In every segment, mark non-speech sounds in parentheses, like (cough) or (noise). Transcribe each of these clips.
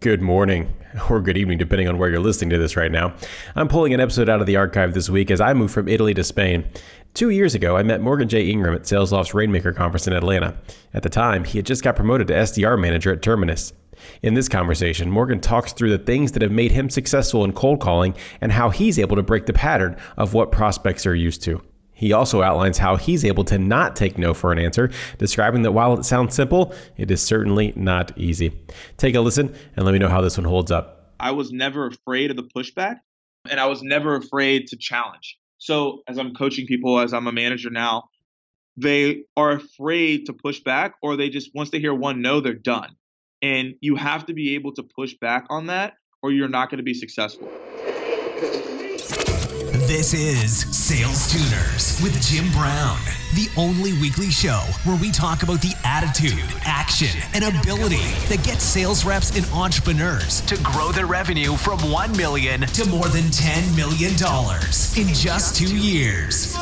Good morning, or good evening, depending on where you're listening to this right now. I'm pulling an episode out of the archive this week as I move from Italy to Spain. Two years ago, I met Morgan J. Ingram at SalesLoft's Rainmaker Conference in Atlanta. At the time, he had just got promoted to SDR manager at Terminus. In this conversation, Morgan talks through the things that have made him successful in cold calling and how he's able to break the pattern of what prospects are used to. He also outlines how he's able to not take no for an answer, describing that while it sounds simple, it is certainly not easy. Take a listen and let me know how this one holds up. I was never afraid of the pushback and I was never afraid to challenge. So, as I'm coaching people, as I'm a manager now, they are afraid to push back or they just, once they hear one no, they're done. And you have to be able to push back on that or you're not going to be successful. This is Sales Tuners with Jim Brown, the only weekly show where we talk about the attitude, action, and ability that gets sales reps and entrepreneurs to grow their revenue from 1 million to more than 10 million dollars in just 2 years.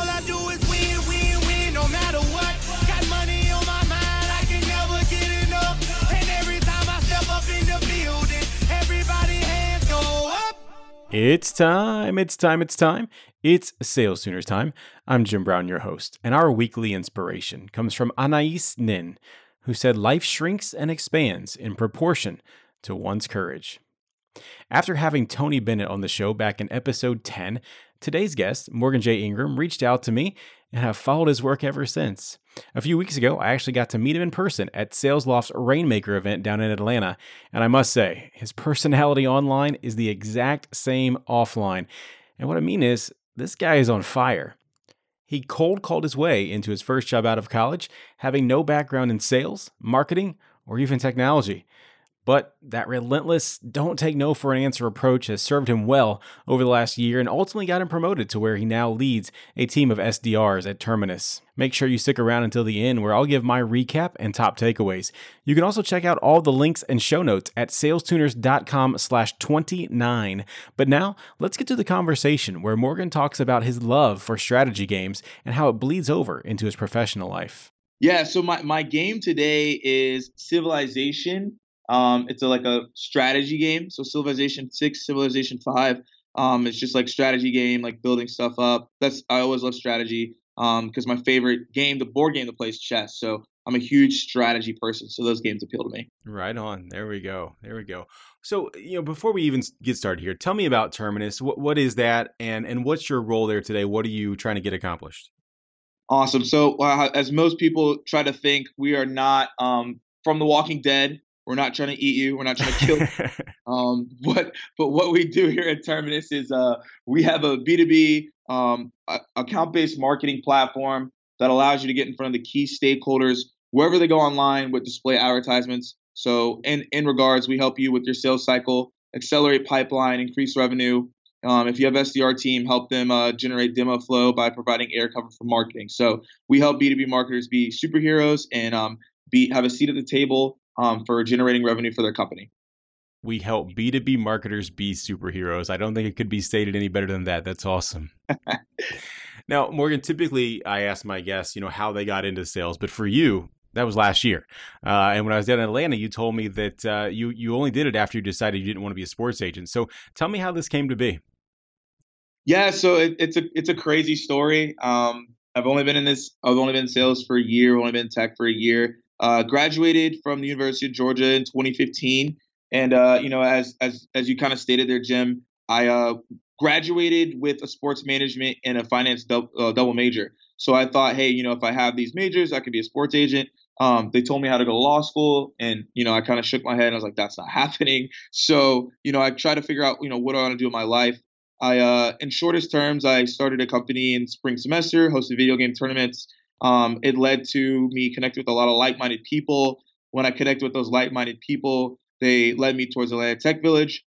It's time, it's time, it's time. It's Sales Tuners time. I'm Jim Brown, your host, and our weekly inspiration comes from Anais Nin, who said life shrinks and expands in proportion to one's courage. After having Tony Bennett on the show back in episode 10, today's guest, Morgan J. Ingram, reached out to me and have followed his work ever since. A few weeks ago, I actually got to meet him in person at SalesLoft's Rainmaker event down in Atlanta, and I must say, his personality online is the exact same offline. And what I mean is, this guy is on fire. He cold called his way into his first job out of college, having no background in sales, marketing, or even technology. But that relentless, don't take no for an answer approach has served him well over the last year and ultimately got him promoted to where he now leads a team of SDRs at Terminus. Make sure you stick around until the end where I'll give my recap and top takeaways. You can also check out all the links and show notes at salestuners.com slash 29. But now, let's get to the conversation where Morgan talks about his love for strategy games and how it bleeds over into his professional life. Yeah, so my, my game today is Civilization um, it's a, like a strategy game. So Civilization Six, Civilization Five. Um, it's just like strategy game, like building stuff up. That's I always love strategy because um, my favorite game, the board game to play is chess. So I'm a huge strategy person. So those games appeal to me. Right on. There we go. There we go. So you know, before we even get started here, tell me about Terminus. What what is that, and and what's your role there today? What are you trying to get accomplished? Awesome. So uh, as most people try to think, we are not um, from The Walking Dead. We're not trying to eat you. We're not trying to kill. (laughs) um, but but what we do here at Terminus is uh, we have a B2B um, account-based marketing platform that allows you to get in front of the key stakeholders wherever they go online with display advertisements. So in in regards, we help you with your sales cycle, accelerate pipeline, increase revenue. Um, if you have SDR team, help them uh, generate demo flow by providing air cover for marketing. So we help B2B marketers be superheroes and um, be have a seat at the table um, for generating revenue for their company. We help B2B marketers be superheroes. I don't think it could be stated any better than that. That's awesome. (laughs) now, Morgan, typically I ask my guests, you know, how they got into sales, but for you, that was last year. Uh, and when I was down in Atlanta, you told me that uh, you you only did it after you decided you didn't want to be a sports agent. So tell me how this came to be. Yeah, so it, it's a it's a crazy story. Um, I've only been in this. I've only been in sales for a year. I've only been in tech for a year. Uh, graduated from the University of Georgia in 2015, and uh, you know, as as as you kind of stated there, Jim, I uh, graduated with a sports management and a finance double, uh, double major. So I thought, hey, you know, if I have these majors, I could be a sports agent. Um, they told me how to go to law school, and you know, I kind of shook my head and I was like, that's not (laughs) happening. So you know, I tried to figure out, you know, what I want to do in my life. I, uh, in shortest terms, I started a company in spring semester, hosted video game tournaments, um, it led to me connecting with a lot of like-minded people. When I connected with those like-minded people, they led me towards Atlanta Tech Village.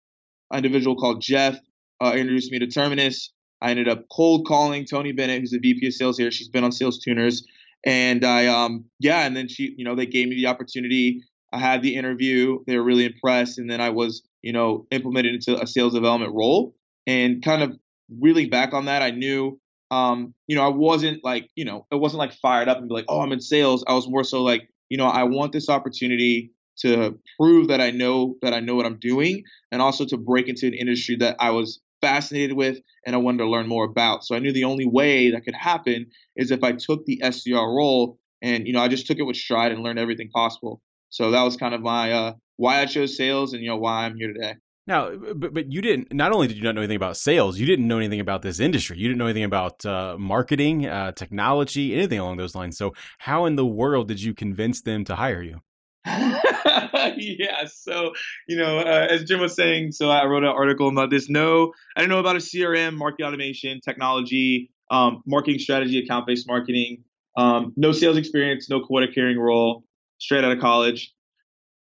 An individual called Jeff uh, introduced me to Terminus. I ended up cold calling Tony Bennett, who's the VP of Sales here. She's been on Sales Tuners, and I, um, yeah, and then she, you know, they gave me the opportunity. I had the interview. They were really impressed, and then I was, you know, implemented into a sales development role. And kind of reeling back on that, I knew um, you know, I wasn't like, you know, it wasn't like fired up and be like, oh, I'm in sales. I was more so like, you know, I want this opportunity. to prove that I know that I know what I'm doing, and also to break into an industry that I was fascinated with and I wanted to learn more about. So I knew the only way that could happen is if I took the SDR role and you know I just took it with stride and learned everything possible. So that was kind of my uh, why I chose sales and you know why I'm here today. Now, but but you didn't. Not only did you not know anything about sales, you didn't know anything about this industry. You didn't know anything about uh, marketing, uh, technology, anything along those lines. So, how in the world did you convince them to hire you? (laughs) yeah. So, you know, uh, as Jim was saying, so I wrote an article about this. No, I didn't know about a CRM, market automation, technology, um, marketing strategy, account based marketing. Um, no sales experience, no quota carrying role, straight out of college.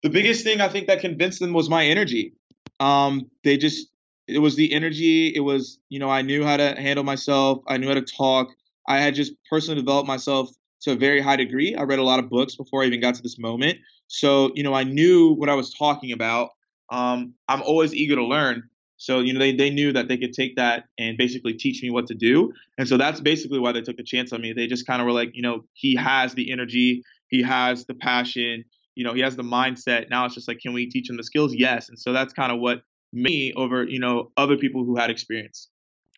The biggest thing I think that convinced them was my energy. Um, they just, it was the energy. It was, you know, I knew how to handle myself. I knew how to talk. I had just personally developed myself to a very high degree. I read a lot of books before I even got to this moment. So, you know, I knew what I was talking about. Um, I'm always eager to learn. So, you know, they, they knew that they could take that and basically teach me what to do. And so that's basically why they took the chance on me. They just kind of were like, you know, he has the energy, he has the passion, you know, he has the mindset. Now it's just like, can we teach him the skills? Yes. And so that's kind of what me over, you know, other people who had experience.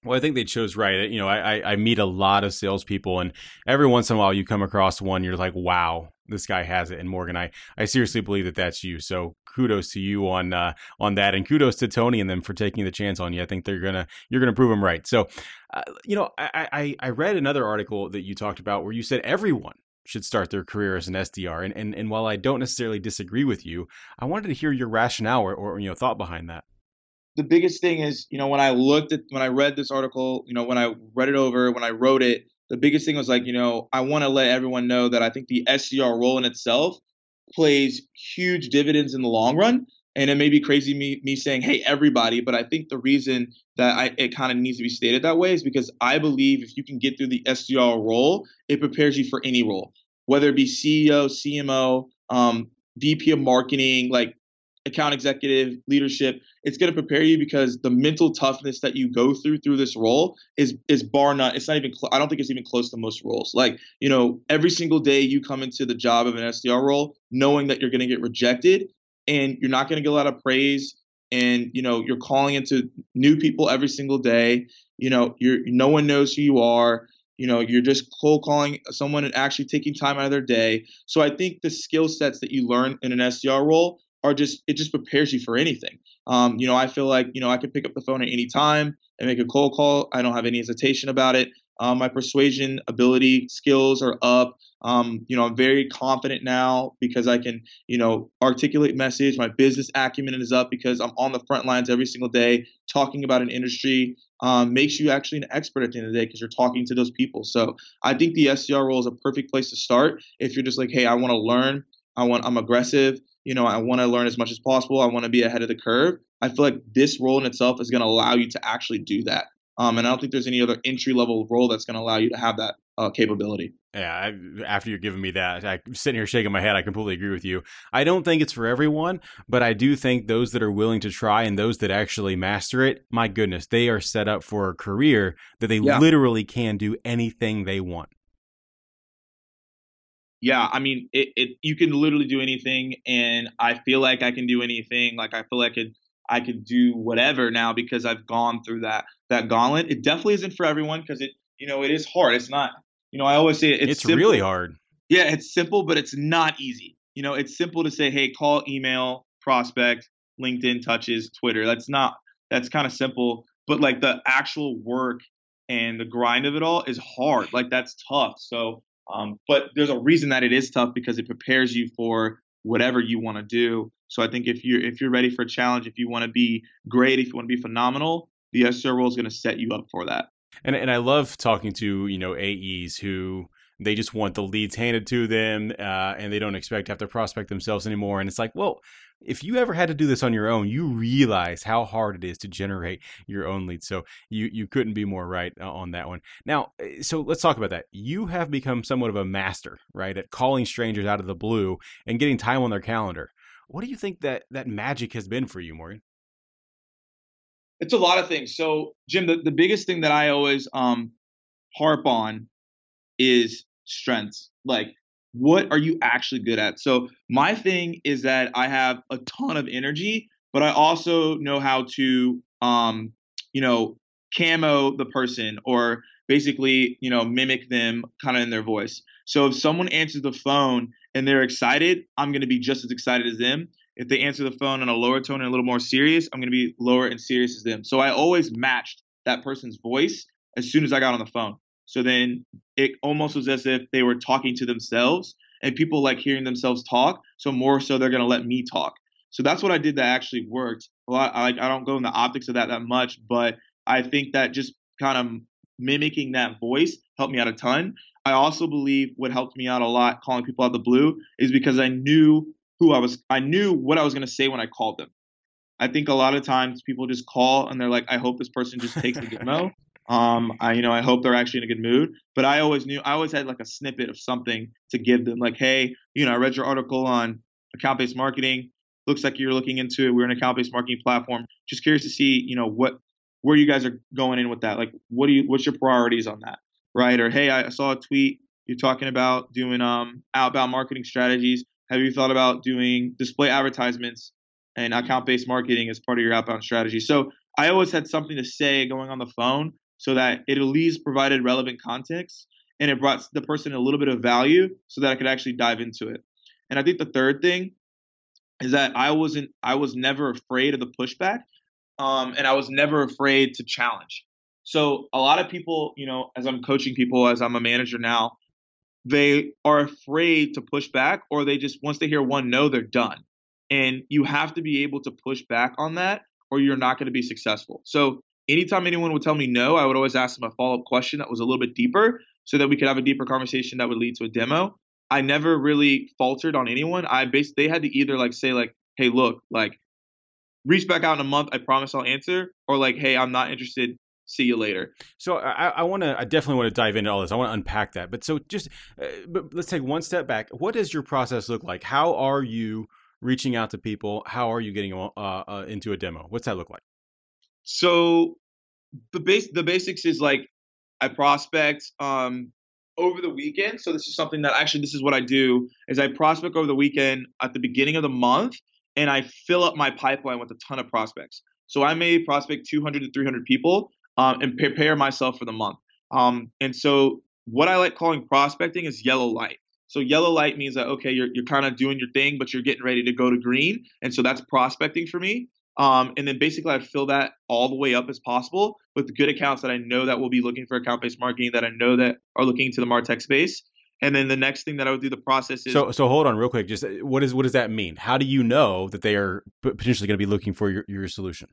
Well, I think they chose right. You know, I, I meet a lot of salespeople, and every once in a while you come across one, you're like, wow, this guy has it. And Morgan, I, I seriously believe that that's you. So kudos to you on uh, on that, and kudos to Tony and them for taking the chance on you. I think they're gonna you're gonna prove them right. So, uh, you know, I, I I read another article that you talked about where you said everyone should start their career as an SDR, and and and while I don't necessarily disagree with you, I wanted to hear your rationale or, or you know thought behind that the biggest thing is, you know, when I looked at when I read this article, you know, when I read it over, when I wrote it, the biggest thing was like, you know, I want to let everyone know that I think the SDR role in itself plays huge dividends in the long run. And it may be crazy me me saying, hey, everybody, but I think the reason that I, it kind of needs to be stated that way is because I believe if you can get through the SDR role, it prepares you for any role, whether it be CEO, CMO, um, VP of marketing, like account executive leadership it's going to prepare you because the mental toughness that you go through through this role is is bar none it's not even cl- i don't think it's even close to most roles. Like you know every single day you come into the job of an sdr role knowing that you're going to get rejected and you're not going to get a lot of praise and you know you're calling into new people every single day you know you're no one knows who you are you know you're just cold calling someone and actually taking time out of their day so i think the skill sets that you learn in an sdr role are just it just prepares you for anything. Um, you know, I feel like you know I can pick up the phone at any time and make a cold call. I don't have any hesitation about it. Um, my persuasion ability skills are up. Um, you know, I'm very confident now because I can, you know, articulate message. My business acumen is up because I'm on the front lines every single day talking about an industry. Um, makes you actually an expert at the end of the day because you're talking to those people. So I think the SDR role is a perfect place to start if you're just like, hey, I want to learn. I want. I'm aggressive you know, I want to learn as much as possible. I want to be ahead of the curve. I feel like this role in itself is going to allow you to actually do that. Um, and I don't think there's any other entry level role that's going to allow you to have that uh, capability. Yeah, I, after you're giving me that, I'm sitting here shaking my head. I completely agree with you. I don't think it's for everyone, but I do think those that are willing to try and those that actually master it, my goodness, they are set up for a career that they yeah. literally can do anything they want yeah, I mean, it, it you can literally do anything, and I feel like I can do anything. Like I feel like it, I could do whatever now because I've gone through that that gauntlet. It definitely isn't for everyone because it, you know, it is hard. It's not, you know, I always say it's, it's really hard. Yeah, it's simple, but it's not easy. You know, it's simple to say, hey, call, email, prospect, LinkedIn touches, Twitter. That's not. That's kind of simple, but like the actual work and the grind of it all is hard. Like that's tough. So um, but there's a reason that it is tough because it prepares you for whatever you want to do. So I think if you're if you're ready for a challenge, if you want to be great, if you want to be phenomenal, the SDR role is going to set you up for that. And and I love talking to you know AEs who they just want the leads handed to them uh, and they don't expect to have to prospect themselves anymore. And it's like, well, if you ever had to do this on your own, you realize how hard it is to generate your own leads. So you you couldn't be more right uh, on that one. Now, eh, so let's talk about that. You have become somewhat of a master, right, at calling strangers out of the blue and getting time on their calendar. What do you think that that magic has been for you, Morgan? It's a lot of things. So, Jim, the, the biggest thing that I always um, harp on is strengths. Like what are you actually good at? So my thing is that I have a ton of energy, but I also know how to, um, you know, camo the person or basically, you know, mimic them kind of in their voice. So if someone answers the phone and they're excited, I'm going to be just as excited as them. If they answer the phone in a lower tone and a little more serious, I'm going to be lower and serious as them. So I always matched that person's voice as soon as I got on the phone. So then it almost was as if they were talking to themselves and people like hearing themselves talk. So more so they're going to let me talk. So that's what I did that actually worked. Well, I, like I don't go in the optics of that that much, but I think that just kind of mimicking that voice helped me out a ton. I also believe what helped me out a lot calling people out the blue is because I knew who I was I knew what I was going to say when I called them. I think a lot of times people just call and they're like I hope this person just takes the (laughs) demo. Um, I you know I hope they're actually in a good mood. But I always knew I always had like a snippet of something to give them. Like, hey, you know, I read your article on account-based marketing. Looks like you're looking into it. We're an account-based marketing platform. Just curious to see, you know, what where you guys are going in with that. Like, what do you what's your priorities on that, right? Or hey, I saw a tweet you're talking about doing um outbound marketing strategies. Have you thought about doing display advertisements and account-based marketing as part of your outbound strategy? So I always had something to say going on the phone so that it at least provided relevant context and it brought the person a little bit of value so that I could actually dive into it. And I think the third thing is that I wasn't I was never afraid of the pushback. Um, and I was never afraid to challenge. So a lot of people, you know, as I'm coaching people, as I'm a manager now, they are afraid to push back or they just once they hear one no, they're done. And you have to be able to push back on that or you're not going to be successful. So anytime anyone would tell me no, I would always ask them a follow up question that was a little bit deeper so that we could have a deeper conversation that would lead to a demo. I never really faltered on anyone. I basically they had to either like say like, hey, look, like reach back out in a month. I promise I'll answer, or like, hey, I'm not interested. See you later. So I, I want to, I definitely want to dive into all this. I want to unpack that. But so just, uh, but let's take one step back. What does your process look like? How are you reaching out to people? How are you getting uh, uh, into a demo? What's that look like? So the base the basics is like I prospect um over the weekend. So this is something that actually this is what I do is I prospect over the weekend at the beginning of the month and I fill up my pipeline with a ton of prospects. So I may prospect 200 to 300 people um, and prepare myself for the month. Um, and so what I like calling prospecting is yellow light. So yellow light means that okay, you're you're kind of doing your thing, but you're getting ready to go to green, and so that's prospecting for me. Um, and then basically I'd fill that all the way up as possible with good accounts that I know that will be looking for account-based marketing that I know that are looking into the Martech space. And then the next thing that I would do the process is so so hold on real quick. Just uh, what is what does that mean? How do you know that they are potentially going to be looking for your, your solution?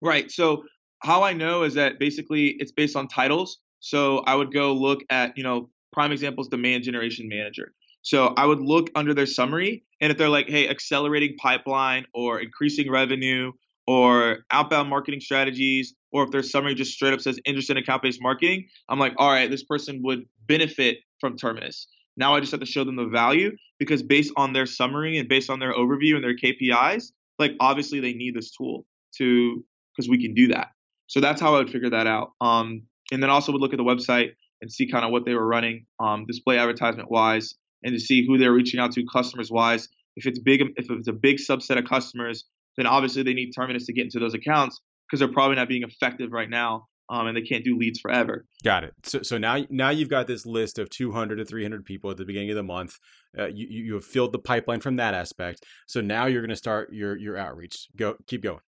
Right. So how I know is that basically it's based on titles. So I would go look at you know prime examples demand generation manager. So I would look under their summary, and if they're like, hey, accelerating pipeline or increasing revenue or outbound marketing strategies, or if their summary just straight up says interested in account based marketing, I'm like, all right, this person would benefit from Terminus. Now I just have to show them the value because based on their summary and based on their overview and their KPIs, like obviously they need this tool to because we can do that. So that's how I would figure that out. Um, and then also would look at the website and see kind of what they were running, um, display advertisement wise, and to see who they're reaching out to customers wise. If it's big, if it's a big subset of customers, then obviously they need Terminus to get into those accounts because they're probably not being effective right now. Um, and they can't do leads forever. Got it. So, so now, now you've got this list of 200 to 300 people at the beginning of the month. Uh, you, you have filled the pipeline from that aspect. So now you're going to start your your outreach. Go, keep going.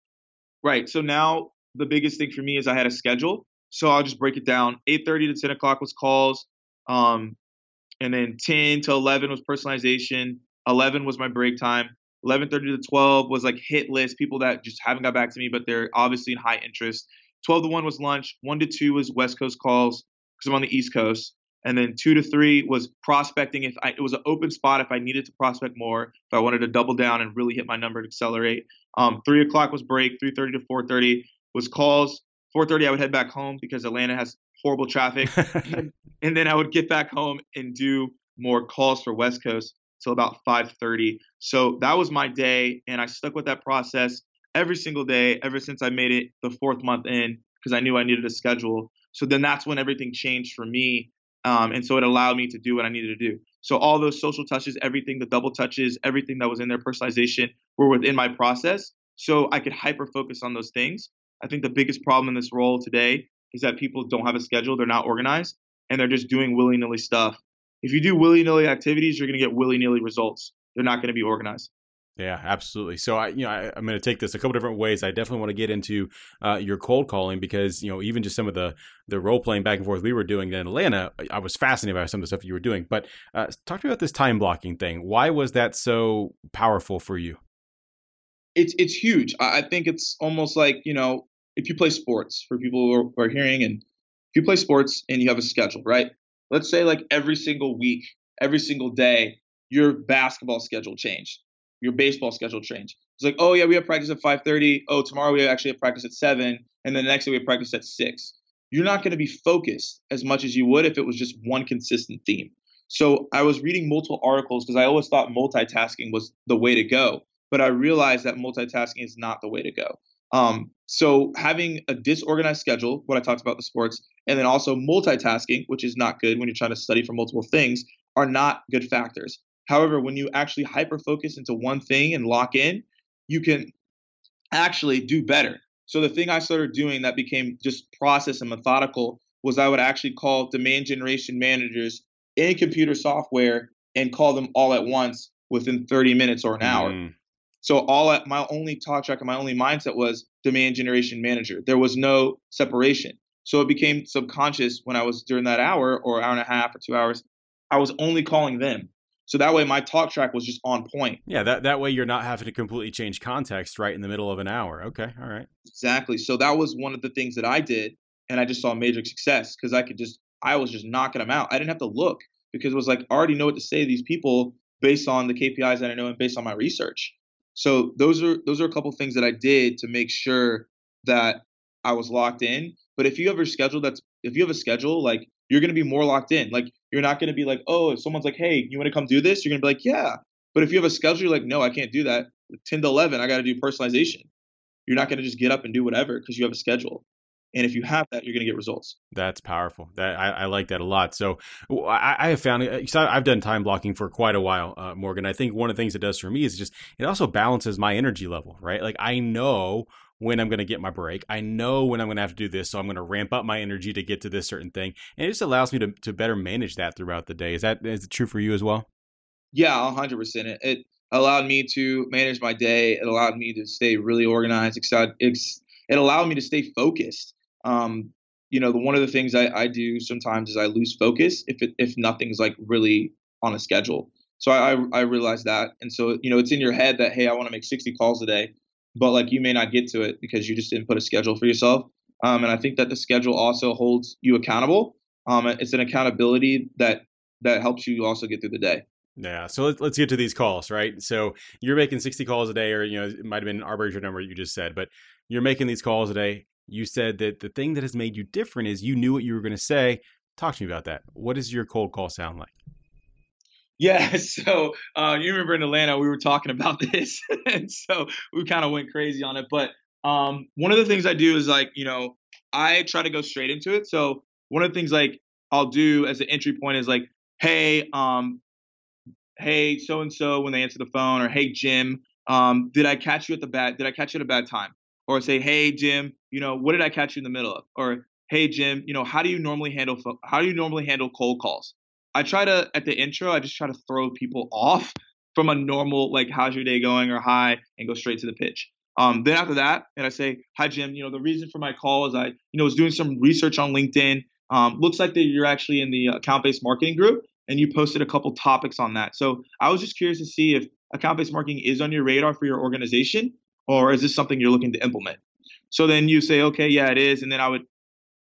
Right. So now the biggest thing for me is I had a schedule. So I'll just break it down. 8:30 to 10 o'clock was calls. Um, and then 10 to 11 was personalization 11 was my break time 11:30 to 12 was like hit list people that just haven't got back to me but they're obviously in high interest. 12 to 1 was lunch 1 to 2 was west coast calls because i'm on the east coast and then 2 to 3 was prospecting if I, it was an open spot if i needed to prospect more if i wanted to double down and really hit my number to accelerate. Um, 3 o'clock was break 3.30 to 4.30 was calls. 4.30 i would head back home because atlanta has horrible traffic. (laughs) (laughs) and then I would get back home and do more calls for West Coast till about 5:30. So that was my day, and I stuck with that process every single day ever since I made it the fourth month in because I knew I needed a schedule. So then that's when everything changed for me Um, and so it allowed me to do what I needed to do. So all those social touches, everything, the double touches, everything that was in their personalization were within my process. So I could hyper focus on those things. I think the biggest problem in this role today is that people don't have a schedule, they're not organized, and they're just doing willy nilly stuff. If you do willy nilly activities, you're going to get willy nilly results. They're not going to be organized. Yeah, absolutely. So I, you know, I, am going to take this a couple different ways. I definitely want to get into uh, your cold calling because you know even just some of the the role playing back and forth we were doing in Atlanta, I was fascinated by some of the stuff you were doing. But uh, talk to me about this time blocking thing. Why was that so powerful for you? It's it's huge. I think it's almost like you know if you play sports for people who are, who are hearing and if you play sports and you have a schedule, right? Let's say like every single week, every single day, your basketball schedule changed your baseball schedule changed. It's like, oh yeah, we have practice at 5:30. Oh, tomorrow we actually have practice at seven, and then the next day we have practice at six. You're not going to be focused as much as you would if it was just one consistent theme. So I was reading multiple articles because I always thought multitasking was the way to go, but I realized that multitasking is not the way to go. Um, so having a disorganized schedule, what I talked about the sports, and then also multitasking, which is not good when you're trying to study for multiple things, are not good factors. However, when you actually hyper focus into one thing and lock in, you can actually do better. So the thing I started doing that became just process and methodical was I would actually call demand generation managers in computer software and call them all at once within 30 minutes or an hour. Mm. So all at my only talk track and my only mindset was demand generation manager. There was no separation. So it became subconscious when I was during that hour or hour and a half or two hours, I was only calling them. So that way my talk track was just on point. Yeah, that, that way you're not having to completely change context right in the middle of an hour. Okay, all right. Exactly. So that was one of the things that I did and I just saw major success because I could just I was just knocking them out. I didn't have to look because it was like I already know what to say to these people based on the KPIs that I know and based on my research. So those are those are a couple things that I did to make sure that I was locked in. But if you have a schedule that's if you have a schedule like you're to be more locked in. Like you're not to be like, oh, if someone's like, hey, you want to come do this? You're to be like, yeah. But if you have a schedule, you're like, no, I can't do that. 10 to 11, I got to do personalization. You're not to just get up and do whatever because you have a schedule. And if you have that, you're going to get results. That's powerful. That I, I like that a lot. So I, I have found because I've done time blocking for quite a while, uh, Morgan. I think one of the things it does for me is just it also balances my energy level, right? Like I know when I'm going to get my break. I know when I'm going to have to do this, so I'm going to ramp up my energy to get to this certain thing, and it just allows me to to better manage that throughout the day. Is that is it true for you as well? Yeah, hundred percent. It, it allowed me to manage my day. It allowed me to stay really organized. It allowed me to stay focused. Um, you know, the, one of the things I, I do sometimes is I lose focus if it, if nothing's like really on a schedule. So I, I realized that, and so you know, it's in your head that hey, I want to make 60 calls a day but like you may not get to it because you just didn't put a schedule for yourself. Um, and I think that the schedule also holds you accountable. Um, it's an accountability that that helps you also get through the day. Yeah. So let's, let's get to these calls, right? So you're making 60 calls a day, or, you know, it might have been an arbitrary number you just said, but you're making these calls a day. You said that the thing that has made you different is you knew what you were going to say. Talk to me about that. What does your cold call sound like? Yeah, (laughs) so uh, you remember in Atlanta we were talking about (laughs) this, and so we kind of went crazy on it. But um, one of the things I do is like you know I try to go straight into it. So one of the things like I'll do as an entry point is like, hey, um, hey, so and so when they answer the phone, or hey Jim, um, did I catch you at the bad? Did I catch you at a bad time? Or say, hey Jim, you know what did I catch you in the middle of? Or hey Jim, you know how do you normally handle how do you normally handle cold calls? I try to at the intro, I just try to throw people (laughs) off from a normal like how's your day going or hi and go straight to the pitch. Um, then after that, and I say, hi Jim, you know the reason for my call is I you know was doing some research on LinkedIn. Um, looks like that you're actually in the account-based marketing group and you posted a couple topics on that. So I was just curious to see if account-based marketing is on your radar for your organization or is this something you're looking to implement? So then you say, okay, yeah, it is, and then I would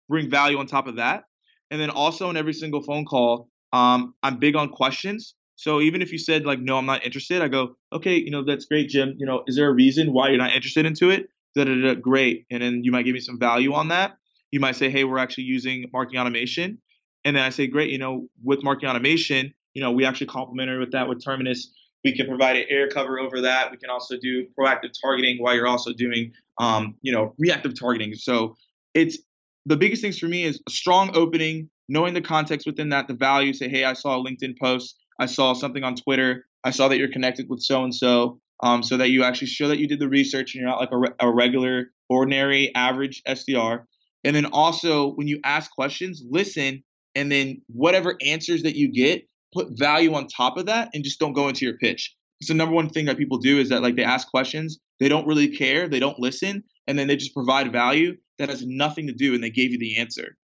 bring value on top of that. And then also in every single phone call, um, I'm big on questions. So even if you said like, no, I'm not interested, I go, okay, you know, that's great, Jim. You know, is there a reason why you're not interested into it? Da, da, da, great. And then you might give me some value on that. You might say, hey, we're actually using marketing automation. And then I say, great, you know, with marketing automation, you know, we actually complementary with that with Terminus. We can provide an air cover over that. We can also do proactive targeting while you're also doing, um, you know, reactive targeting. So it's the biggest things for me is a strong opening, knowing the context within that, the value, say, hey, I saw a LinkedIn post, I saw something on Twitter, I saw that you're connected with so and so, so that you actually show that you did the research and you're not like a, re- a regular, ordinary, average SDR. And then also, when you ask questions, listen, and then whatever answers that you get, put value on top of that, and just don't go into your pitch. It's the number one thing that people do is that like they ask questions, they don't really care, they don't listen, and then they just provide value that has nothing to do, and they gave you the answer.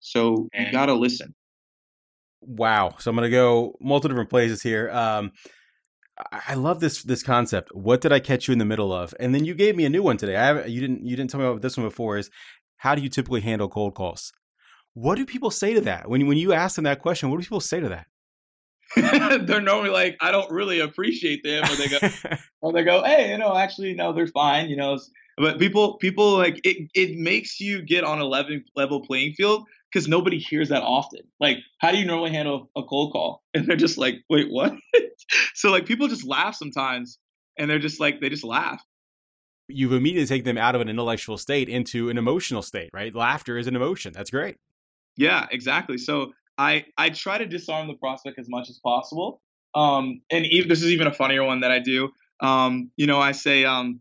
So you gotta listen. Wow. So I'm gonna go multiple different places here. Um, I love this this concept. What did I catch you in the middle of? And then you gave me a new one today. I have, you didn't you didn't tell me about this one before. Is how do you typically handle cold calls? What do people say to that when when you ask them that question? What do people say to that? (laughs) they're normally like, I don't really appreciate them, or they go, (laughs) or they go, hey, you know, actually, no, they're fine, you know. But people, people like it. It makes you get on a level level playing field because nobody hears that often. Like, how do you normally handle a cold call? (laughs) And they're just like, wait, what? so like people just laugh sometimes, and they're just like they just laugh. You've immediately taken them out of an intellectual state into an emotional state, right? Laughter is an emotion. That's great. Yeah, exactly. So I I try to disarm the prospect as much as possible. Um, and even, this is even a funnier one that I do. Um, you know, I say, um,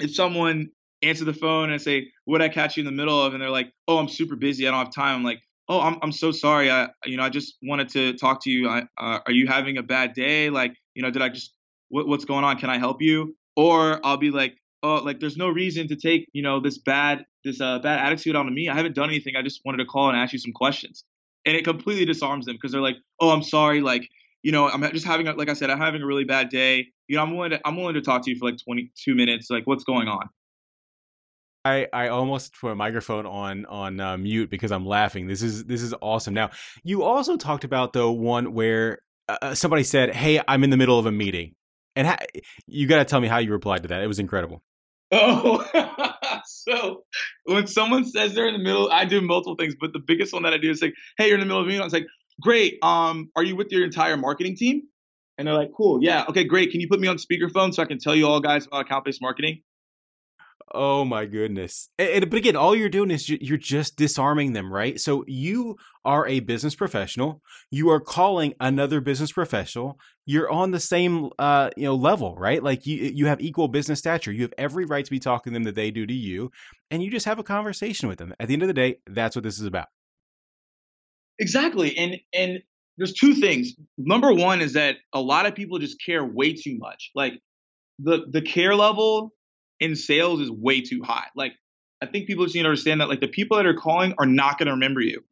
if someone answer the phone and I say, "What I catch you in the middle of?" and they're like, "Oh, I'm super busy. I don't have time." I'm like, "Oh, I'm I'm so sorry. I you know I just wanted to talk to you. I, uh, are you having a bad day? Like, you know, did I just what, what's going on? Can I help you?" Or I'll be like, "Oh, like there's no reason to take you know this bad this uh, bad attitude onto me. I haven't done anything. I just wanted to call and ask you some questions." And it completely disarms them because they're like, "Oh, I'm sorry. Like, you know, I'm just having, a, like I said, I'm having a really bad day. You know, I'm willing to, I'm willing to talk to you for like 22 minutes. Like, what's going on?" I, I almost put a microphone on on uh, mute because I'm laughing. This is this is awesome. Now you also talked about the one where uh, uh somebody said, "Hey, I'm in the middle of a meeting," and ha- you got to tell me how you replied to that. It was incredible. Oh, (laughs) so when someone says they're in the middle, I do multiple things, but the biggest one that I do is like, "Hey, you're in the middle of a meeting." I was like, "Great. Um, are you with your entire marketing team?" And they're like, "Cool, yeah, okay, great. Can you put me on speakerphone so I can tell you all guys about account-based marketing?" Oh my goodness. And, but again, all you're doing is you're just disarming them, right? So you are a business professional. You are calling another business professional. You're on the same uh, you know level, right? Like you you have equal business stature. You have every right to be talking to them that they do to you, and you just have a conversation with them. At the end of the day, that's what this is about. Exactly. And and there's two things. Number one is that a lot of people just care way too much. Like the the care level in sales is way too high. Like, I think people just need to understand that like the people that are calling are not going to remember you.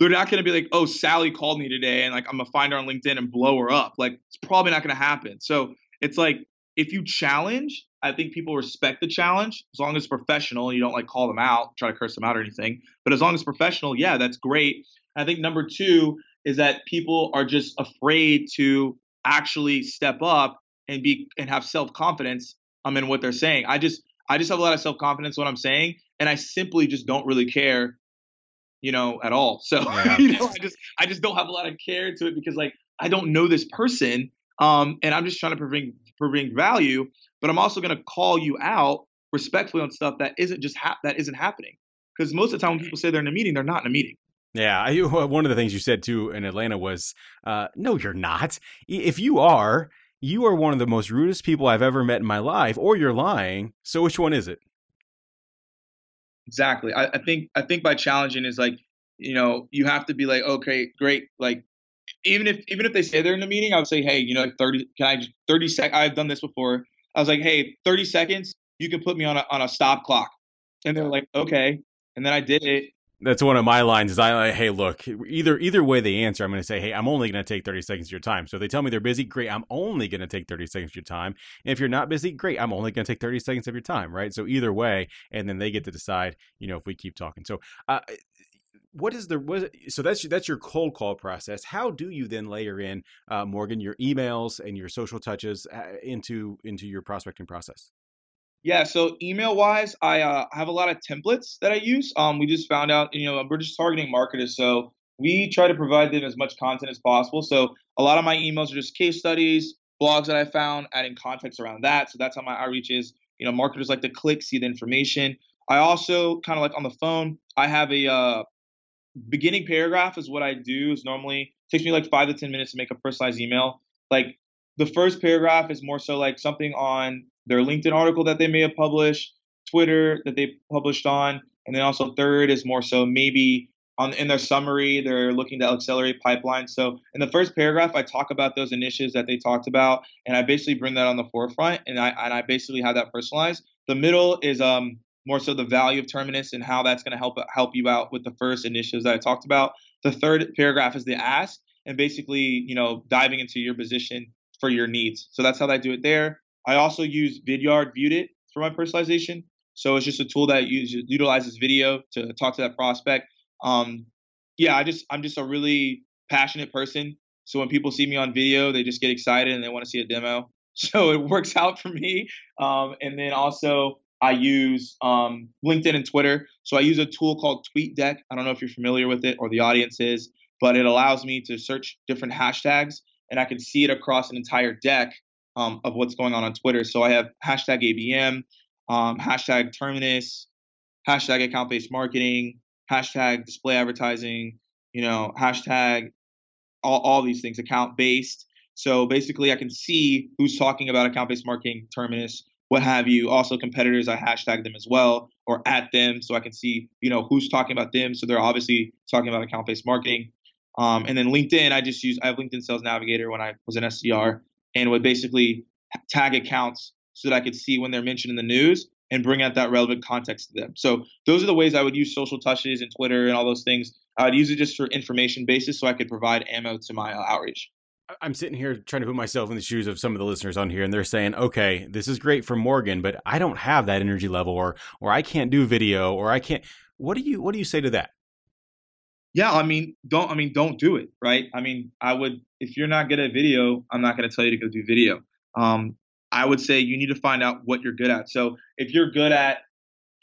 They're not going to be like, oh, Sally called me today and like I'm going to find her on LinkedIn and blow her up. Like, it's probably not going to happen. So it's like, if you challenge, I think people respect the challenge as long as it's professional and you don't like call them out, try to curse them out or anything. But as long as professional, yeah, that's great. I think number two is that people are just afraid to actually step up and be and have self confidence um, in what they're saying. I just I just have a lot of self confidence in what I'm saying, and I simply just don't really care, you know, at all. So (laughs) yeah. you know, I just I just don't have a lot of care to it because like I don't know this person, um, and I'm just trying to bring bring value, but I'm also going to call you out respectfully on stuff that isn't just ha- that isn't happening. Because most of the time when people say they're in a meeting, they're not in a meeting. Yeah, I, (laughs) one of the things you said too in Atlanta was, uh, "No, you're not. If you are, you are one of the most rudest people I've ever met in my life, or you're lying. So which one is it? Exactly. I, I think I think by challenging is like, you know, you have to be like, okay, great. Like even if even if they say they're in the meeting, I would say, hey, you know, 30 can I 30 sec I've done this before. I was like, hey, 30 seconds, you can put me on a on a stop clock. And they're like, okay. And then I did it that's one of my lines is I like, hey, look, either either way they answer, I'm going to say, hey, I'm only going to take 30 seconds of your time. So if they tell me they're busy, great, I'm only going to take 30 seconds of your time. And if you're not busy, great, I'm only going to take 30 seconds of your time, right? So either way, and then they get to decide, you know, if we keep talking. So, uh, what is the what, so that's that's your cold call process. How do you then layer in uh, Morgan your emails and your social touches uh, into into your prospecting process? Yeah, so email wise, I uh, have a lot of templates that I use. Um, we just found out, you know, we're just targeting marketers, so we try to provide them as much content as possible. So a lot of my emails are just case studies, blogs that I found, adding context around that. So that's how my outreach is. You know, marketers like to click, see the information. I also kind of like on the phone, I have a uh, beginning paragraph is what I do. Is normally takes me like five to ten minutes to make a personalized email. Like the first paragraph is more so like something on their LinkedIn article that they may have published, Twitter that they published on, and then also third is more so maybe on in their summary they're looking to accelerate pipelines. So in the first paragraph, I talk about those initiatives that they talked about, and I basically bring that on the forefront, and I and I basically have that personalized. The middle is um more so the value of Terminus and how that's going to help help you out with the first initiatives that I talked about. The third paragraph is the ask, and basically you know diving into your position for your needs. So that's how I do it there. I also use Vidyard ViewedIt for my personalization. So it's just a tool that uses, utilizes video to talk to that prospect. Um, yeah, I just I'm just a really passionate person. So when people see me on video, they just get excited and they want to see a demo. (laughs) So it works out for me. Um, and then also I use um, LinkedIn and Twitter. So I use a tool called TweetDeck. I don't know if you're familiar with it or the audience is, but it allows me to search different hashtags and I can see it across an entire deck um, of what's going on on Twitter. So I have hashtag ABM, um, hashtag Terminus, hashtag account based marketing, hashtag display advertising, you know, hashtag all, all these things, account based. So basically, I can see who's talking about account based marketing, Terminus, what have you. Also, competitors, I hashtag them as well or at them so I can see, you know, who's talking about them. So they're obviously talking about account based marketing. Um, and then LinkedIn, I just use I have LinkedIn Sales Navigator when I was an SDR, and would basically tag accounts so that I could see when they're mentioned in the news and bring out that relevant context to them. So those are the ways I would use social touches and Twitter and all those things. I would use it just for information basis so I could provide ammo to my uh, outreach. I'm sitting here trying to put myself in the shoes of some of the listeners on here, and they're saying, "Okay, this is great for Morgan, but I don't have that energy level, or or I can't do video, or I can't." What do you What do you say to that? Yeah, I mean, don't I mean don't do it, right? I mean, I would if you're not good at video, I'm not going to tell you to go do video. Um, I would say you need to find out what you're good at. So if you're good at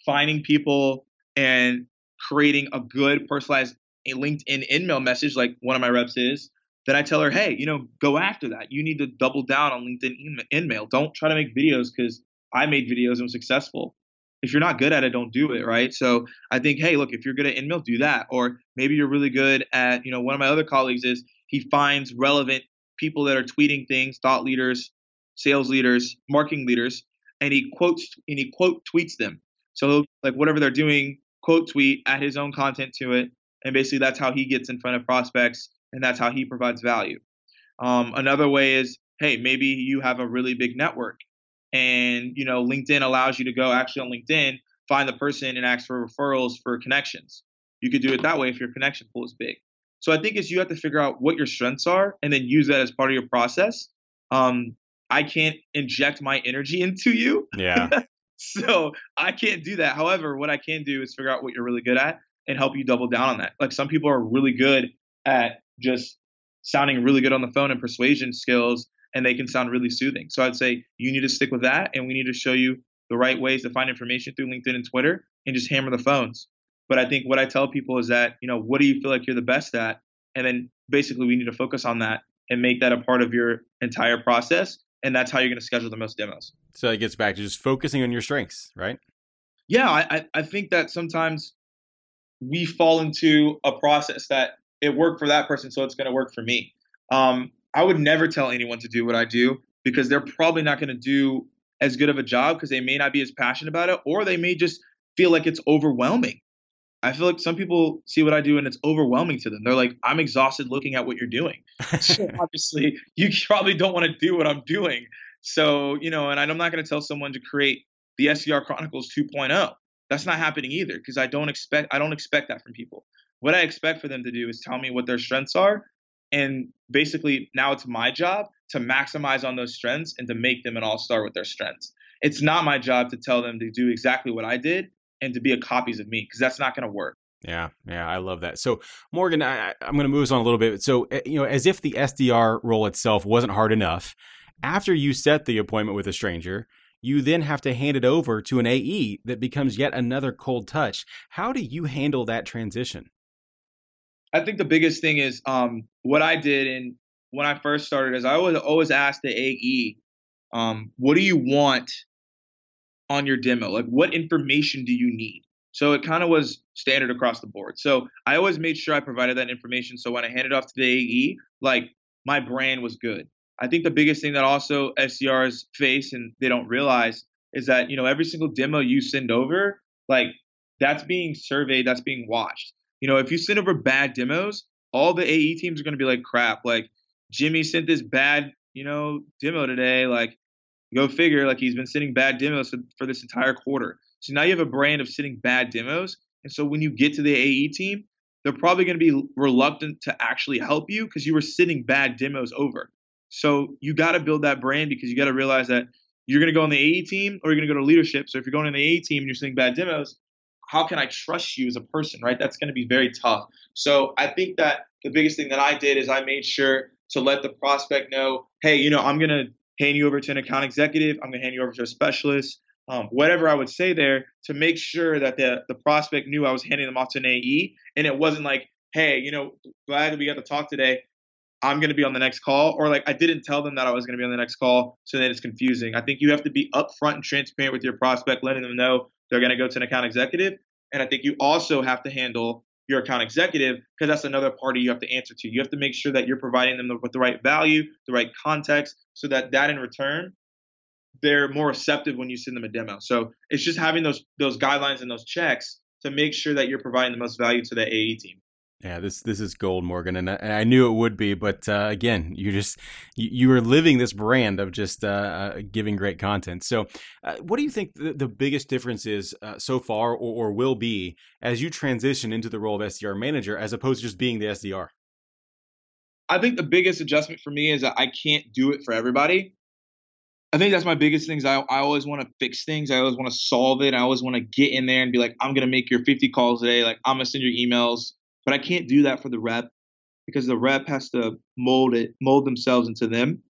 finding people and creating a good personalized LinkedIn InMail message, like one of my reps is, then I tell her, hey, you know, go after that. You need to double down on LinkedIn InMail. Don't try to make videos because I made videos and was successful if you're not good at it, don't do it, right? So I think, hey, look, if you're good at InMail, do that. Or maybe you're really good at, you know, one of my other colleagues is he finds relevant people that are tweeting things, thought leaders, sales leaders, marketing leaders, and he quotes and he quote tweets them. So like whatever they're doing, quote tweet, add his own content to it, and basically that's how he gets in front of prospects, and that's how he provides value. Um, another way is, hey, maybe you have a really big network and you know linkedin allows you to go actually on linkedin find the person and ask for referrals for connections. You could do it that way if your connection pool is big. So i think is you have to figure out what your strengths are and then use that as part of your process. Um, i can't inject my energy (laughs) into you. Yeah. (laughs) So i can't do that. However what i can do is figure out what you're really good at and help you double down on that. Like some people are really good at just sounding really good on the phone and persuasion skills and they can sound really soothing. So I'd say you need to stick with that, and we need to show you the right ways to find information through LinkedIn and Twitter, and just hammer the phones. But I think what I tell people is that you know what do you feel like you're the best at, and then basically we need to focus on that and make that a part of your entire process, and that's how you're going to schedule the most demos. So it gets back to just focusing on your strengths, right? Yeah, I, I think that sometimes we fall into a process that it worked for that person, so it's going to work for me. Um, I would never tell anyone to do what I do because they're probably not going to do as good of a job because they may not be as passionate about it or they may just feel like it's overwhelming. I feel like some people see what I do and it's overwhelming to them. They're like, I'm exhausted looking at what you're doing. (laughs) so obviously, you (laughs) probably don't want to do what I'm doing. So, you know, and I'm not going to tell someone to create the SDR Chronicles 2.0. That's not happening either because I don't expect I don't expect that from people. What I expect for them to do is tell me what their strengths are and basically, now it's my job to maximize on those strengths and to make them an all star with their strengths. It's not my job to tell them to do exactly what I did and to be a copies of me because that's not going to work. Yeah, yeah, I love that. So, Morgan, I, am going to move us on a little bit. So, eh, you know, as if the SDR role itself wasn't hard enough, after you set the appointment with a stranger, you then have to hand it over to an AE that becomes yet another cold touch. How do you handle that transition? I think the biggest thing is um, what I did and when I first started is I always always ask the AE, um, what do you want on your demo? Like what information do you need? So it kind of was standard across the board. So I always made sure I provided that information. So when I handed off to the AE, like my brand was good. I think the biggest thing that also SDRs face and they don't realize is that, you know, every single demo you send over, like that's being surveyed, that's being watched. You know, if you send over bad demos, all the AE teams are going to be like, crap, like Jimmy sent this bad, you know, demo today. Like, go figure, like he's been sending bad demos for, for this entire quarter. So now you have a brand of sending bad demos. And so when you get to the AE team, they're probably going to be reluctant to actually help you because you were sending bad demos over. So you got to build that brand because you got to realize that you're going to go on the AE team or you're going to go to leadership. So if you're going on the AE team and you're sending bad demos, how can I trust you as a person, right? That's going to be very tough. So I think that the biggest thing that I did is I made sure to let the prospect know, hey, you know, I'm going to hand you over to an account executive. I'm going to hand you over to a specialist. Um, whatever I would say there to make sure that the, the prospect knew I was handing them off to an AE. And it wasn't like, hey, you know, glad that we got to talk today. I'm going to be on the next call. Or like I didn't tell them that I was going to be on the next call. So then it's confusing. I think you have to be upfront and transparent with your prospect, letting them know they're going to go to an account executive. And I think you also have to handle your account executive because that's another party you have to answer to. You have to make sure that you're providing them with the right value, the right context, so that that in return they're more receptive when you send them a demo. So it's just having those those guidelines and those checks to make sure that you're providing the most value to the AE team. Yeah, this this is gold, Morgan, and I, and I knew it would be. But uh, again, you just you, you are living this brand of just uh, uh, giving great content. So, uh, what do you think the, the biggest difference is uh, so far, or, or, will be as you transition into the role of SDR manager, as opposed to just being the SDR? I think the biggest adjustment for me is that I can't do it for everybody. I think that's my biggest things. I, I always want to fix things. I always want to solve it. I always want to get in there and be like, I'm gonna make your 50 calls today. Like I'm gonna send your emails but I can't do that for the rep because the rep has to mold it, mold themselves into them.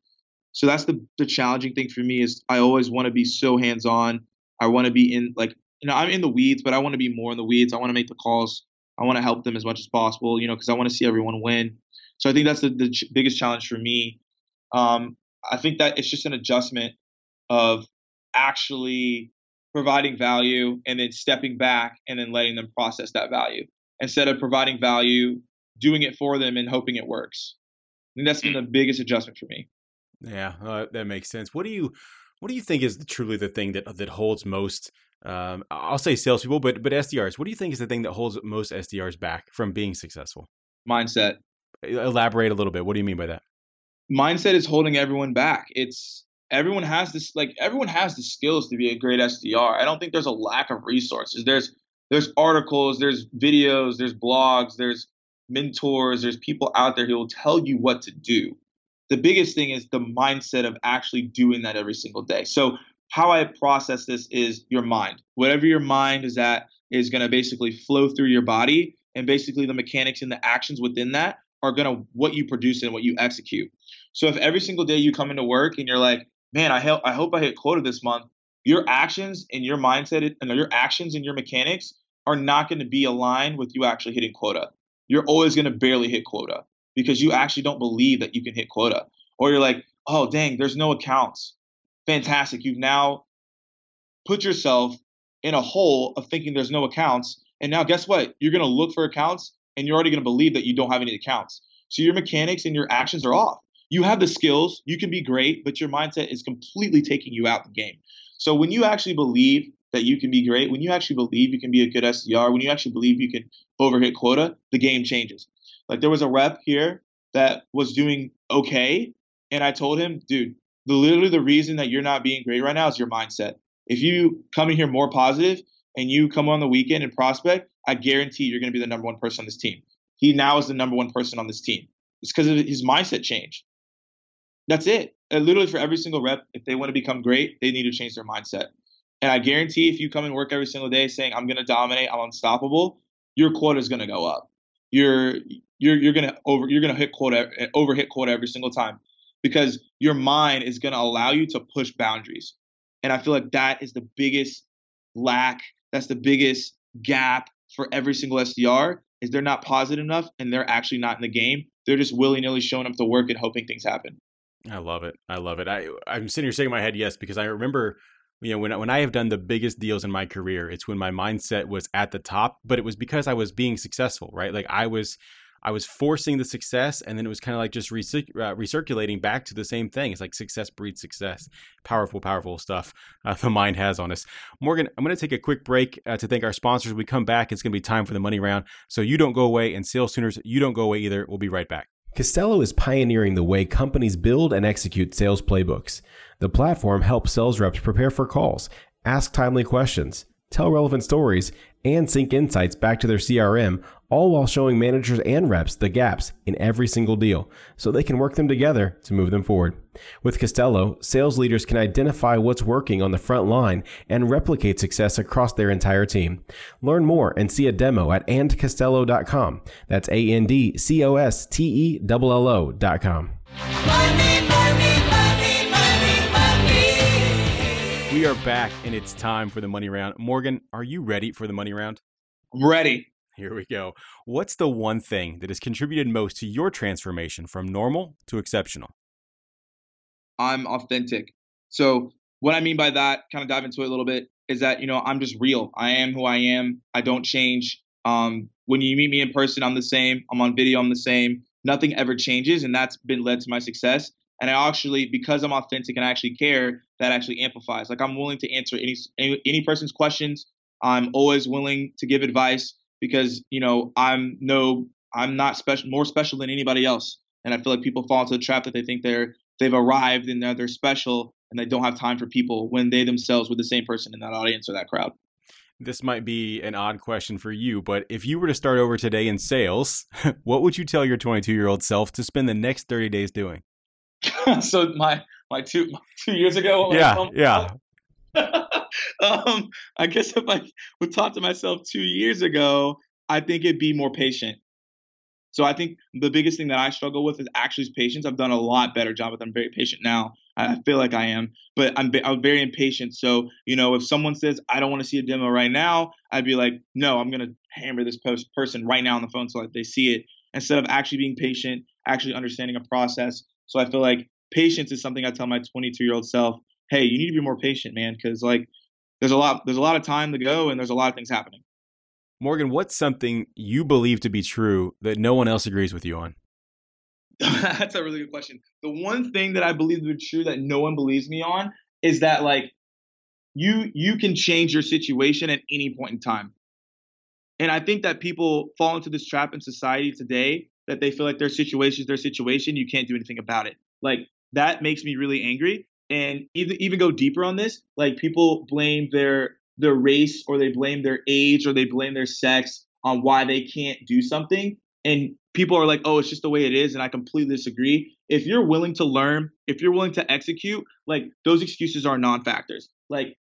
So that's the the challenging thing for me is I always want to be so hands on. I want to be in like you know I'm in the weeds, but I want to be more in the weeds. I want to make the calls. I want to help them as much as possible, you know, because I want to see everyone win. So I think that's the, the ch- biggest challenge for me. Um, I think that it's just an adjustment of actually providing value and then stepping back and then letting them process that value instead of providing value, doing it for them and hoping it works. And that's been the biggest adjustment for me. Yeah, uh, that makes sense. What do you what do you think is truly the thing that that holds most? Um, I'll say salespeople, but but SDRs. What do you think is the thing that holds most SDRs back from being successful? Mindset. Elaborate a little bit. What do you mean by that? Mindset is holding everyone back. It's everyone has this like everyone has the skills to be a great SDR. I don't think there's a lack of resources. There's there's articles, there's videos, there's blogs, there's mentors, there's people out there who will tell you what to do. The biggest thing is the mindset of actually doing that every single day. So, how I process this is your mind. Whatever your mind is at is going to basically flow through your body, and basically the mechanics and the actions within that are going to what you produce and what you execute. So, if every single day you come into work and you're like, man, I, help, I hope I hit quota this month, your actions and your mindset and your actions and your mechanics are not going to be aligned with you actually hitting quota. You're always going to barely hit quota because you actually don't believe that you can hit quota. Or you're like, oh, dang, there's no accounts. Fantastic. You've now put yourself in a hole of thinking there's no accounts. And now, guess what? You're going to look for accounts and you're already going to believe that you don't have any accounts. So your mechanics and your actions are off. You have the skills, you can be great, but your mindset is completely taking you out the game. So when you actually believe that you can be great, when you actually believe you can be a good SDR, when you actually believe you can overhit quota, the game changes. Like there was a rep here that was doing okay, and I told him, dude, the, literally the reason that you're not being great right now is your mindset. If you come in here more positive and you come on the weekend and prospect, I guarantee you're going to be the number one person on this team. He now is the number one person on this team. It's because of his mindset change. That's it. And literally for every single rep, if they want to become great, they need to change their mindset. And I guarantee if you come and work every single day saying I'm going to dominate, I'm unstoppable, your quota is going to go up. You're you're you're going to over you're going to hit quota over hit quota every single time because your mind is going to allow you to push boundaries. And I feel like that is the biggest lack, that's the biggest gap for every single SDR is they're not positive enough and they're actually not in the game. They're just willy-nilly showing up to work and hoping things happen. I love it. I love it. I I'm sitting here shaking my head yes because I remember you know when when I have done the biggest deals in my career, it's when my mindset was at the top, but it was because I was being successful, right? Like I was I was forcing the success, and then it was kind of like just uh, recirculating back to the same thing. It's like success breeds success. Powerful, powerful stuff uh, (laughs) the mind has on us. Morgan, I'm going to take a quick break uh, to thank our sponsors. We come back, it's going to be time for the money round. So you don't go away, and Sales Tuners, you don't go away either. We'll be right back. Costello is pioneering the way companies build and execute sales playbooks. The platform helps sales reps prepare for calls, ask timely questions, tell relevant stories, and sync insights back to their CRM, all while showing managers and reps the gaps in every single deal so they can work them together to move them forward. With Costello, sales leaders can identify what's working on the front line and replicate success across their entire team. Learn more and see a demo at andcostello.com. That's A N D C O S T E L L O.com. We are back and it's time for the money round. Morgan, are you ready for the money round? I'm ready. Here we go. What's the one thing that has contributed most to your transformation from normal to exceptional? I'm authentic. So, what I mean by that, kind of dive into it a little bit, is that, you know, I'm just real. I am who I am. I don't change. Um, when you meet me in person, I'm the same. I'm on video, I'm the same. Nothing ever changes. And that's been led to my success. And I actually, because I'm authentic and I actually care, that actually amplifies. Like I'm willing to answer any any, any person's questions. I'm always willing to give advice because you know I'm no I'm not special more special than anybody else, and I feel like people fall into the trap that they think they're they've arrived and they're, they're special and they don't have time for people when they themselves were the same person in that audience or that crowd. This might be an odd question for you, but if you were to start over today in sales, (laughs) what would you tell your 22 year old self to spend the next 30 days doing? (laughs) so my my two two years ago. Yeah, yeah. (laughs) um, I guess if I would talk to myself two years ago, I think it'd be more patient. So I think the biggest thing that I struggle with is actually patience. I've done a lot better job with. I'm very patient now. I feel like I am, but I'm I'm very impatient. So you know, if someone says I don't want to see a demo right now, I'd be like, no, I'm gonna hammer this post person right now on the phone so that they see it instead of actually being patient, actually understanding a process. So I feel like patience is something I tell my 22 year old self. Hey, you need to be more patient, man, because like there's a lot there's a lot of time to go and there's a lot of things happening. Morgan, what's something you believe to be true that no one else agrees with you on? (laughs) That's a really good question. The one thing that I believe to be true that no one believes me on is that like you you can change your situation at any point in time. And I think that people fall into this trap in society today that they feel like their situation is their situation, you can't do anything about it. Like that makes me really angry. And even even go deeper on this like people blame their their race or they blame their age or they blame their sex on why they can't do something. And people are like oh it's just the way it is and i completely disagree. If you're willing to learn if you're willing to execute like those excuses are non-factors. Like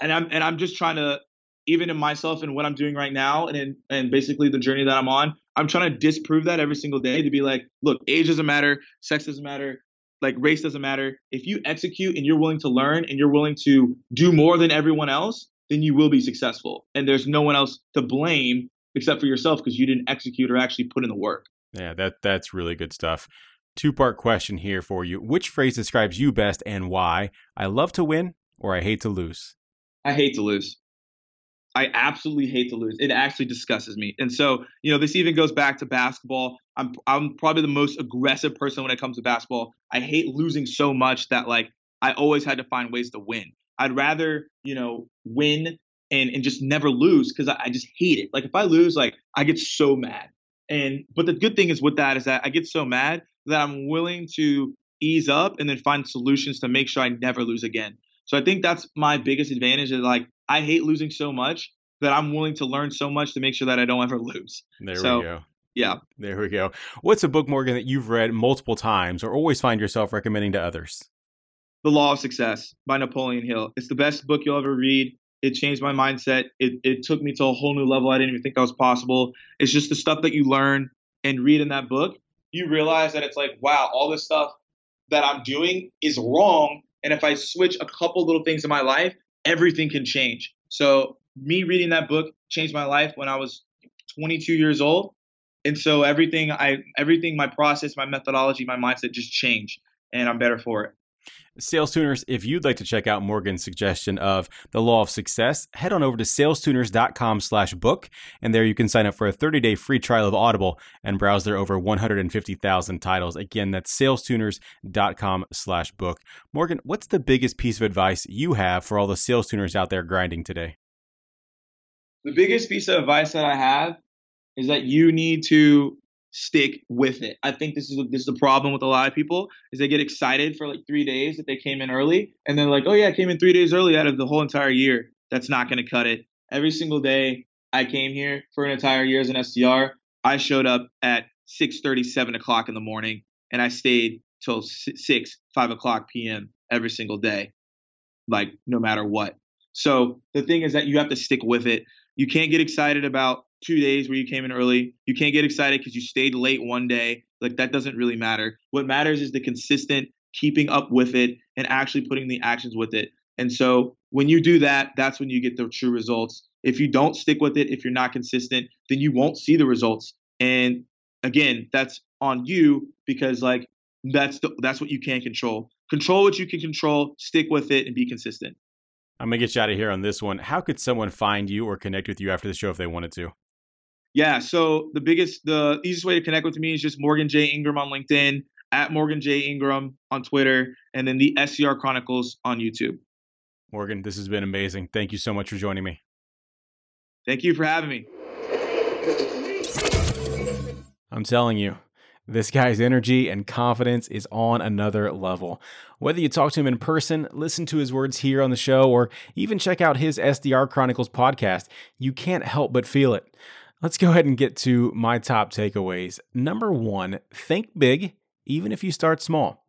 and i'm and i'm just trying to even in myself and what i'm doing right now and in, and basically the journey that i'm on i'm trying to disprove that every single day to be like look age doesn't matter sex doesn't matter like race doesn't matter. If you execute and you're willing to learn and you're willing to do more than everyone else, then you will be successful. And there's no one else to blame except for yourself because you didn't execute or actually put in the work. Yeah, that that's really good stuff. Two part question here for you. Which phrase describes you best and why? I love to win or I hate to lose? I hate to lose. I absolutely hate to lose. It actually disgusts me. And so, you know, this even goes back to basketball. I'm I'm probably the most aggressive person when it comes to basketball. I hate losing so much that like I always had to find ways to win. I'd rather, you know, win and and just never lose because I, I just hate it. Like if I lose, like I get so mad. And but the good thing is with that is that I get so mad that I'm willing to ease up and then find solutions to make sure I never lose again. So I think that's my biggest advantage is like I hate losing so much that I'm willing to learn so much to make sure that I don't ever lose. There so, we go. Yeah. There we go. What's a book, Morgan, that you've read multiple times or always find yourself recommending to others? The Law of Success by Napoleon Hill. It's the best book you'll ever read. It changed my mindset. It, it took me to a whole new level I didn't even think that was possible. It's just the stuff that you learn and read in that book. You realize that it's like, wow, all this stuff that I'm doing is wrong. And if I switch a couple little things in my life, everything can change. So me reading that book changed my life when I was 22 years old. And so everything I everything my process, my methodology, my mindset just changed and I'm better for it. Sales Tuners, if you'd like to check out Morgan's suggestion of the law of success, head on over to salestuners.com slash book, and there you can sign up for a 30-day free trial of Audible and browse their over 150,000 titles. Again, that's salestuners.com slash book. Morgan, what's the biggest piece of advice you have for all the sales tuners out there grinding today? The biggest piece of advice that I have is that you need to stick with it. I think this is this is the problem with a lot of people is they get excited for like three days that they came in early, and they're like, oh yeah, I came in three days early out of the whole entire year. That's not going to cut it. Every single day I came here for an entire year as an SDR, I showed up at 6:30, 7 o'clock in the morning, and I stayed till six, five o'clock p.m. every single day, like no matter what. So the thing is that you have to stick with it. You can't get excited about two days where you came in early. You can't get excited because you stayed late one day. Like that doesn't really matter. What matters is the consistent keeping up with it and actually putting the actions with it. And so when you do that, that's when you get the true results. If you don't stick with it, if you're not consistent, then you won't see the results. And again, that's on you because like that's the that's what you can control. Control what you can control, stick with it and be consistent. I'm gonna get you out of here on this one. How could someone find you or connect with you after the show if they wanted to? Yeah, so the biggest, the easiest way to connect with me is just Morgan J Ingram on LinkedIn, at Morgan J Ingram on Twitter, and then the SDR Chronicles on YouTube. Morgan, this has been amazing. Thank you so much for joining me. Thank you for having me. I'm telling you, this guy's energy and confidence is on another level. Whether you talk to him in person, listen to his words here on the show, or even check out his SDR Chronicles podcast, you can't help but feel it. Let's go ahead and get to my top takeaways. Number one, think big, even if you start small.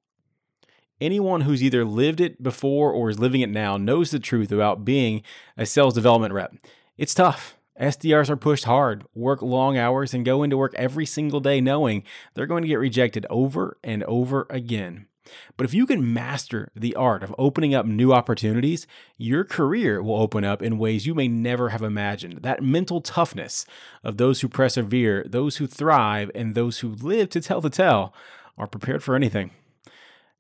Anyone who's either lived it before or is living it now knows the truth about being a sales development rep. It's tough. SDRs are pushed hard, work long hours, and go into work every single day knowing they're going to get rejected over and over again. But if you can master the art of opening up new opportunities, your career will open up in ways you may never have imagined. That mental toughness of those who persevere, those who thrive, and those who live to tell the tale are prepared for anything.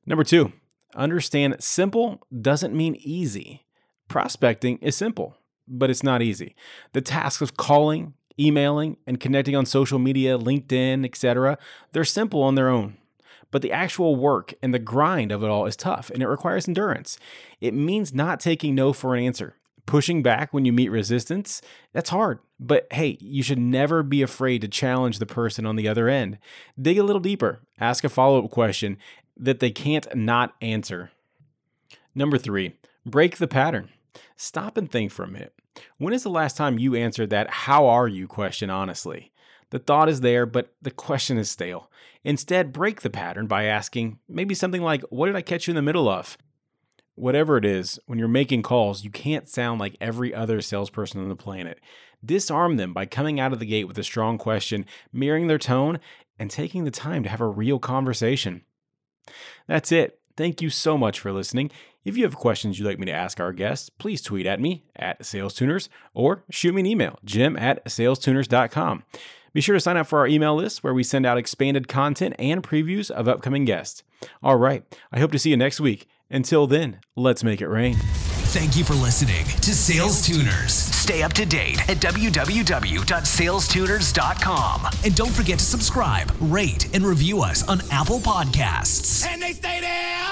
Number two, understand simple doesn't mean easy. Prospecting is simple, but it's not easy. The tasks of calling, emailing, and connecting on social media, LinkedIn, etc., they're simple on their own. But the actual work and the grind of it all is tough and it requires endurance. It means not taking no for an answer. Pushing back when you meet resistance, that's hard. But hey, you should never be afraid to challenge the person on the other end. Dig a little deeper, ask a follow up question that they can't not answer. Number three, break the pattern. Stop and think for a minute. When is the last time you answered that how are you question honestly? The thought is there, but the question is stale. Instead, break the pattern by asking maybe something like, What did I catch you in the middle of? Whatever it is, when you're making calls, you can't sound like every other salesperson on the planet. Disarm them by coming out of the gate with a strong question, mirroring their tone, and taking the time to have a real conversation. That's it. Thank you so much for listening. If you have questions you'd like me to ask our guests, please tweet at me at SalesTuners or shoot me an email, jim at salestuners.com. Be sure to sign up for our email list where we send out expanded content and previews of upcoming guests. All right, I hope to see you next week. Until then, let's make it rain. Thank you for listening to Sales Tuners. Stay up to date at www.salestuners.com. And don't forget to subscribe, rate, and review us on Apple Podcasts. And they stay there.